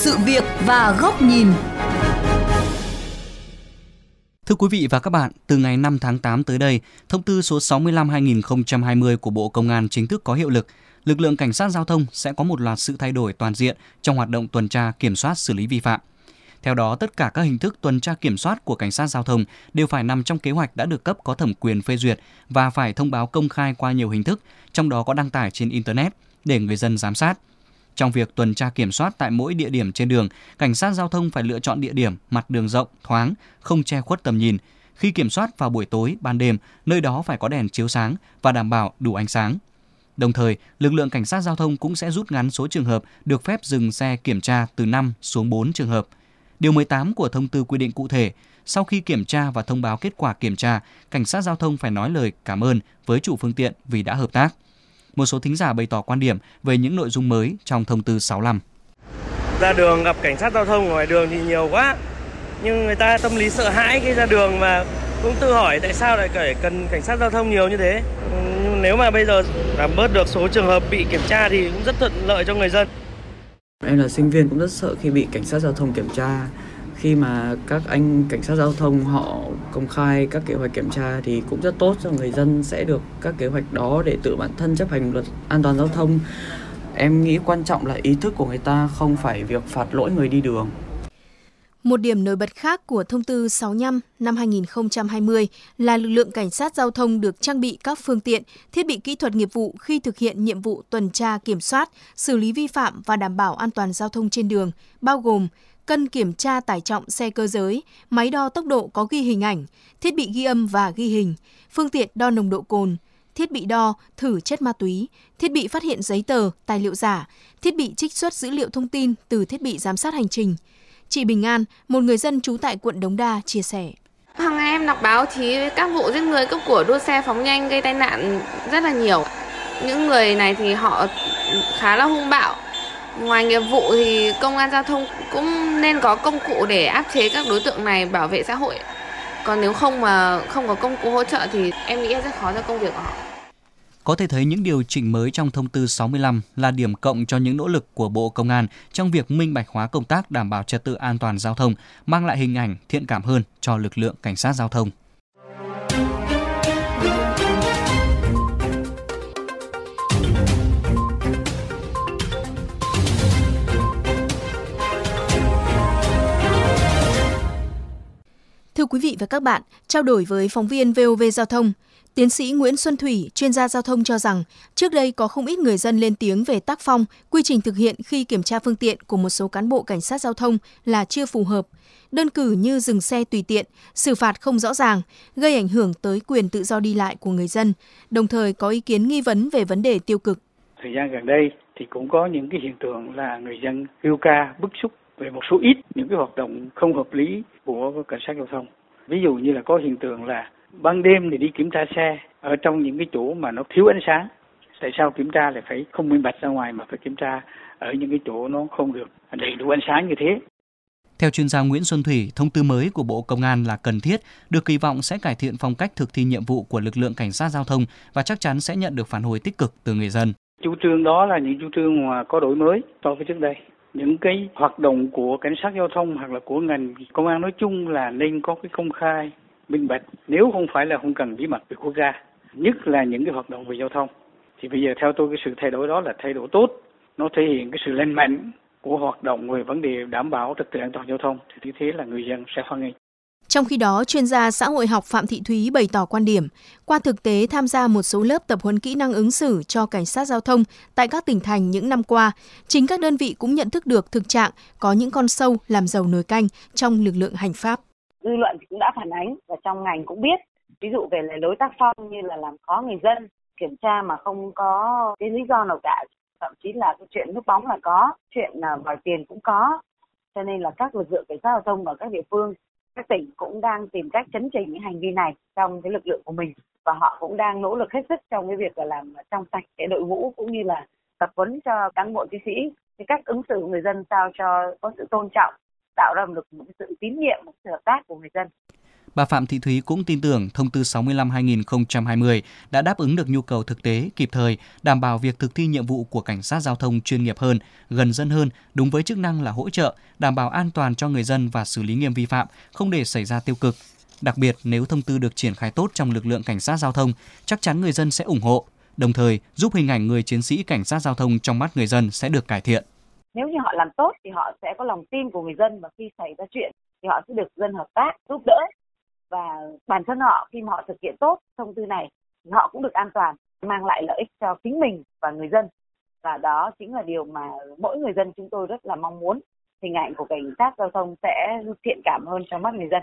sự việc và góc nhìn. Thưa quý vị và các bạn, từ ngày 5 tháng 8 tới đây, thông tư số 65/2020 của Bộ Công an chính thức có hiệu lực. Lực lượng cảnh sát giao thông sẽ có một loạt sự thay đổi toàn diện trong hoạt động tuần tra, kiểm soát, xử lý vi phạm. Theo đó, tất cả các hình thức tuần tra kiểm soát của cảnh sát giao thông đều phải nằm trong kế hoạch đã được cấp có thẩm quyền phê duyệt và phải thông báo công khai qua nhiều hình thức, trong đó có đăng tải trên internet để người dân giám sát. Trong việc tuần tra kiểm soát tại mỗi địa điểm trên đường, cảnh sát giao thông phải lựa chọn địa điểm mặt đường rộng, thoáng, không che khuất tầm nhìn. Khi kiểm soát vào buổi tối, ban đêm, nơi đó phải có đèn chiếu sáng và đảm bảo đủ ánh sáng. Đồng thời, lực lượng cảnh sát giao thông cũng sẽ rút ngắn số trường hợp được phép dừng xe kiểm tra từ 5 xuống 4 trường hợp. Điều 18 của thông tư quy định cụ thể, sau khi kiểm tra và thông báo kết quả kiểm tra, cảnh sát giao thông phải nói lời cảm ơn với chủ phương tiện vì đã hợp tác một số thính giả bày tỏ quan điểm về những nội dung mới trong thông tư 65. Ra đường gặp cảnh sát giao thông ngoài đường thì nhiều quá, nhưng người ta tâm lý sợ hãi khi ra đường và cũng tự hỏi tại sao lại phải cần cảnh sát giao thông nhiều như thế. Nhưng nếu mà bây giờ giảm bớt được số trường hợp bị kiểm tra thì cũng rất thuận lợi cho người dân. Em là sinh viên cũng rất sợ khi bị cảnh sát giao thông kiểm tra khi mà các anh cảnh sát giao thông họ công khai các kế hoạch kiểm tra thì cũng rất tốt cho người dân sẽ được các kế hoạch đó để tự bản thân chấp hành luật an toàn giao thông. Em nghĩ quan trọng là ý thức của người ta không phải việc phạt lỗi người đi đường. Một điểm nổi bật khác của thông tư 65 năm 2020 là lực lượng cảnh sát giao thông được trang bị các phương tiện, thiết bị kỹ thuật nghiệp vụ khi thực hiện nhiệm vụ tuần tra kiểm soát, xử lý vi phạm và đảm bảo an toàn giao thông trên đường, bao gồm cân kiểm tra tải trọng xe cơ giới, máy đo tốc độ có ghi hình ảnh, thiết bị ghi âm và ghi hình, phương tiện đo nồng độ cồn, thiết bị đo, thử chất ma túy, thiết bị phát hiện giấy tờ, tài liệu giả, thiết bị trích xuất dữ liệu thông tin từ thiết bị giám sát hành trình. Chị Bình An, một người dân trú tại quận Đống Đa, chia sẻ. Hàng ngày em đọc báo chí các vụ giết người, cướp của, đua xe phóng nhanh gây tai nạn rất là nhiều. Những người này thì họ khá là hung bạo, Ngoài nghiệp vụ thì công an giao thông cũng nên có công cụ để áp chế các đối tượng này bảo vệ xã hội. Còn nếu không mà không có công cụ hỗ trợ thì em nghĩ rất khó cho công việc của họ. Có thể thấy những điều chỉnh mới trong thông tư 65 là điểm cộng cho những nỗ lực của Bộ Công an trong việc minh bạch hóa công tác đảm bảo trật tự an toàn giao thông, mang lại hình ảnh thiện cảm hơn cho lực lượng cảnh sát giao thông. Quý vị và các bạn, trao đổi với phóng viên VOV Giao thông, Tiến sĩ Nguyễn Xuân Thủy, chuyên gia giao thông cho rằng, trước đây có không ít người dân lên tiếng về tác phong, quy trình thực hiện khi kiểm tra phương tiện của một số cán bộ cảnh sát giao thông là chưa phù hợp. Đơn cử như dừng xe tùy tiện, xử phạt không rõ ràng, gây ảnh hưởng tới quyền tự do đi lại của người dân, đồng thời có ý kiến nghi vấn về vấn đề tiêu cực. Thời gian gần đây thì cũng có những cái hiện tượng là người dân yêu ca bức xúc về một số ít những cái hoạt động không hợp lý của cảnh sát giao thông. Ví dụ như là có hiện tượng là ban đêm thì đi kiểm tra xe ở trong những cái chỗ mà nó thiếu ánh sáng. Tại sao kiểm tra lại phải không minh bạch ra ngoài mà phải kiểm tra ở những cái chỗ nó không được đầy đủ ánh sáng như thế. Theo chuyên gia Nguyễn Xuân Thủy, thông tư mới của Bộ Công an là cần thiết, được kỳ vọng sẽ cải thiện phong cách thực thi nhiệm vụ của lực lượng cảnh sát giao thông và chắc chắn sẽ nhận được phản hồi tích cực từ người dân. Chủ trương đó là những chủ trương mà có đổi mới so với trước đây những cái hoạt động của cảnh sát giao thông hoặc là của ngành công an nói chung là nên có cái công khai, minh bạch. Nếu không phải là không cần bí mật về quốc gia, nhất là những cái hoạt động về giao thông. Thì bây giờ theo tôi cái sự thay đổi đó là thay đổi tốt. Nó thể hiện cái sự lên mạnh của hoạt động về vấn đề đảm bảo trật tự an toàn giao thông. Thì như thế là người dân sẽ hoan nghênh trong khi đó, chuyên gia xã hội học Phạm Thị Thúy bày tỏ quan điểm, qua thực tế tham gia một số lớp tập huấn kỹ năng ứng xử cho cảnh sát giao thông tại các tỉnh thành những năm qua, chính các đơn vị cũng nhận thức được thực trạng có những con sâu làm giàu nồi canh trong lực lượng hành pháp. Dư luận cũng đã phản ánh và trong ngành cũng biết, ví dụ về lời lối tác phong như là làm khó người dân, kiểm tra mà không có cái lý do nào cả, thậm chí là cái chuyện núp bóng là có, chuyện à, đòi tiền cũng có, cho nên là các lực lượng cảnh sát giao thông ở các địa phương các tỉnh cũng đang tìm cách chấn chỉnh những hành vi này trong cái lực lượng của mình. Và họ cũng đang nỗ lực hết sức trong cái việc là làm trong sạch cái đội ngũ cũng như là tập huấn cho cán bộ chiến sĩ. Cái cách ứng xử của người dân sao cho có sự tôn trọng, tạo ra được một sự tín nhiệm, một sự hợp tác của người dân. Bà Phạm Thị Thúy cũng tin tưởng thông tư 65/2020 đã đáp ứng được nhu cầu thực tế, kịp thời, đảm bảo việc thực thi nhiệm vụ của cảnh sát giao thông chuyên nghiệp hơn, gần dân hơn, đúng với chức năng là hỗ trợ, đảm bảo an toàn cho người dân và xử lý nghiêm vi phạm, không để xảy ra tiêu cực. Đặc biệt, nếu thông tư được triển khai tốt trong lực lượng cảnh sát giao thông, chắc chắn người dân sẽ ủng hộ, đồng thời giúp hình ảnh người chiến sĩ cảnh sát giao thông trong mắt người dân sẽ được cải thiện. Nếu như họ làm tốt thì họ sẽ có lòng tin của người dân và khi xảy ra chuyện thì họ sẽ được dân hợp tác, giúp đỡ và bản thân họ khi mà họ thực hiện tốt thông tư này thì họ cũng được an toàn, mang lại lợi ích cho chính mình và người dân. Và đó chính là điều mà mỗi người dân chúng tôi rất là mong muốn hình ảnh của cảnh sát giao thông sẽ thiện cảm hơn trong mắt người dân.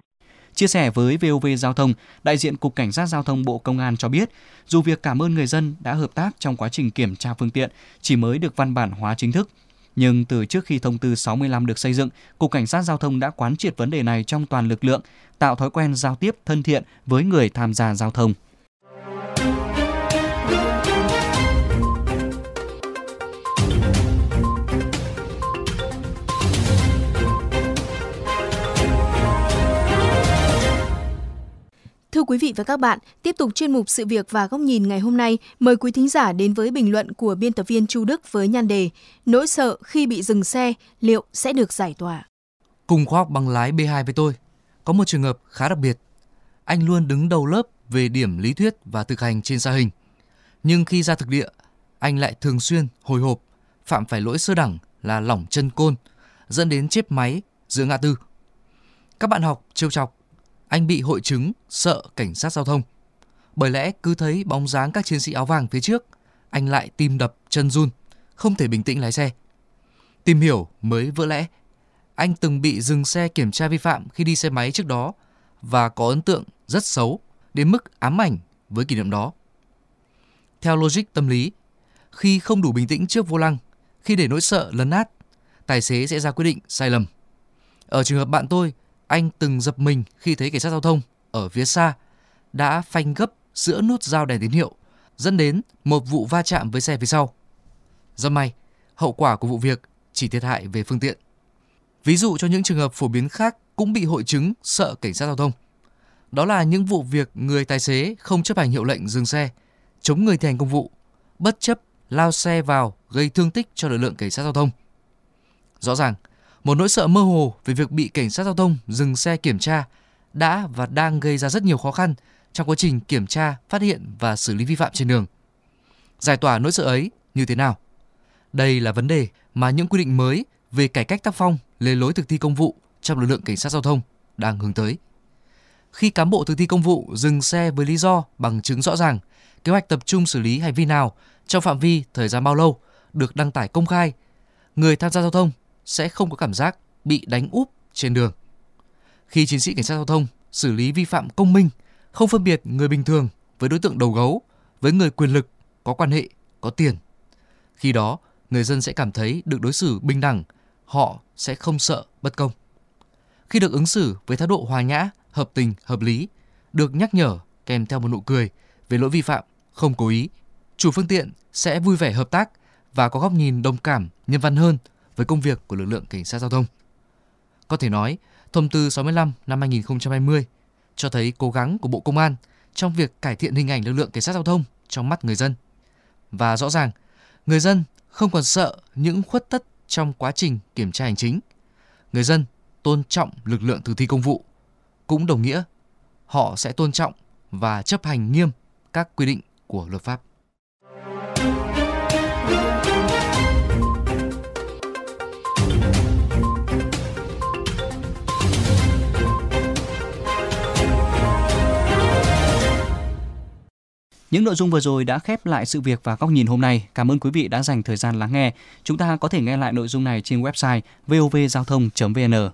Chia sẻ với VOV Giao thông, đại diện Cục Cảnh sát Giao thông Bộ Công an cho biết, dù việc cảm ơn người dân đã hợp tác trong quá trình kiểm tra phương tiện chỉ mới được văn bản hóa chính thức, nhưng từ trước khi thông tư 65 được xây dựng, Cục Cảnh sát Giao thông đã quán triệt vấn đề này trong toàn lực lượng, tạo thói quen giao tiếp thân thiện với người tham gia giao thông. Thưa quý vị và các bạn, tiếp tục chuyên mục sự việc và góc nhìn ngày hôm nay, mời quý thính giả đến với bình luận của biên tập viên Chu Đức với nhan đề Nỗi sợ khi bị dừng xe liệu sẽ được giải tỏa. Cùng khoa học bằng lái B2 với tôi, có một trường hợp khá đặc biệt. Anh luôn đứng đầu lớp về điểm lý thuyết và thực hành trên xa hình. Nhưng khi ra thực địa, anh lại thường xuyên hồi hộp, phạm phải lỗi sơ đẳng là lỏng chân côn, dẫn đến chết máy giữa ngã tư. Các bạn học trêu chọc anh bị hội chứng sợ cảnh sát giao thông. Bởi lẽ cứ thấy bóng dáng các chiến sĩ áo vàng phía trước, anh lại tim đập chân run, không thể bình tĩnh lái xe. Tìm hiểu mới vỡ lẽ. Anh từng bị dừng xe kiểm tra vi phạm khi đi xe máy trước đó và có ấn tượng rất xấu đến mức ám ảnh với kỷ niệm đó. Theo logic tâm lý, khi không đủ bình tĩnh trước vô lăng, khi để nỗi sợ lấn át, tài xế sẽ ra quyết định sai lầm. Ở trường hợp bạn tôi, anh từng dập mình khi thấy cảnh sát giao thông ở phía xa đã phanh gấp giữa nút giao đèn tín hiệu, dẫn đến một vụ va chạm với xe phía sau. Do may, hậu quả của vụ việc chỉ thiệt hại về phương tiện. Ví dụ cho những trường hợp phổ biến khác cũng bị hội chứng sợ cảnh sát giao thông. Đó là những vụ việc người tài xế không chấp hành hiệu lệnh dừng xe, chống người thi hành công vụ, bất chấp lao xe vào gây thương tích cho lực lượng cảnh sát giao thông. Rõ ràng, một nỗi sợ mơ hồ về việc bị cảnh sát giao thông dừng xe kiểm tra đã và đang gây ra rất nhiều khó khăn trong quá trình kiểm tra, phát hiện và xử lý vi phạm trên đường. Giải tỏa nỗi sợ ấy như thế nào? Đây là vấn đề mà những quy định mới về cải cách tác phong, lề lối thực thi công vụ trong lực lượng cảnh sát giao thông đang hướng tới. Khi cán bộ thực thi công vụ dừng xe với lý do bằng chứng rõ ràng, kế hoạch tập trung xử lý hành vi nào trong phạm vi thời gian bao lâu được đăng tải công khai, người tham gia giao thông sẽ không có cảm giác bị đánh úp trên đường. Khi chiến sĩ cảnh sát giao thông xử lý vi phạm công minh, không phân biệt người bình thường với đối tượng đầu gấu, với người quyền lực, có quan hệ, có tiền. Khi đó, người dân sẽ cảm thấy được đối xử bình đẳng, họ sẽ không sợ bất công. Khi được ứng xử với thái độ hòa nhã, hợp tình, hợp lý, được nhắc nhở kèm theo một nụ cười về lỗi vi phạm không cố ý, chủ phương tiện sẽ vui vẻ hợp tác và có góc nhìn đồng cảm, nhân văn hơn với công việc của lực lượng cảnh sát giao thông. Có thể nói, thông tư 65 năm 2020 cho thấy cố gắng của Bộ Công an trong việc cải thiện hình ảnh lực lượng cảnh sát giao thông trong mắt người dân. Và rõ ràng, người dân không còn sợ những khuất tất trong quá trình kiểm tra hành chính. Người dân tôn trọng lực lượng thực thi công vụ, cũng đồng nghĩa họ sẽ tôn trọng và chấp hành nghiêm các quy định của luật pháp. Những nội dung vừa rồi đã khép lại sự việc và góc nhìn hôm nay. Cảm ơn quý vị đã dành thời gian lắng nghe. Chúng ta có thể nghe lại nội dung này trên website vovgiao thông.vn.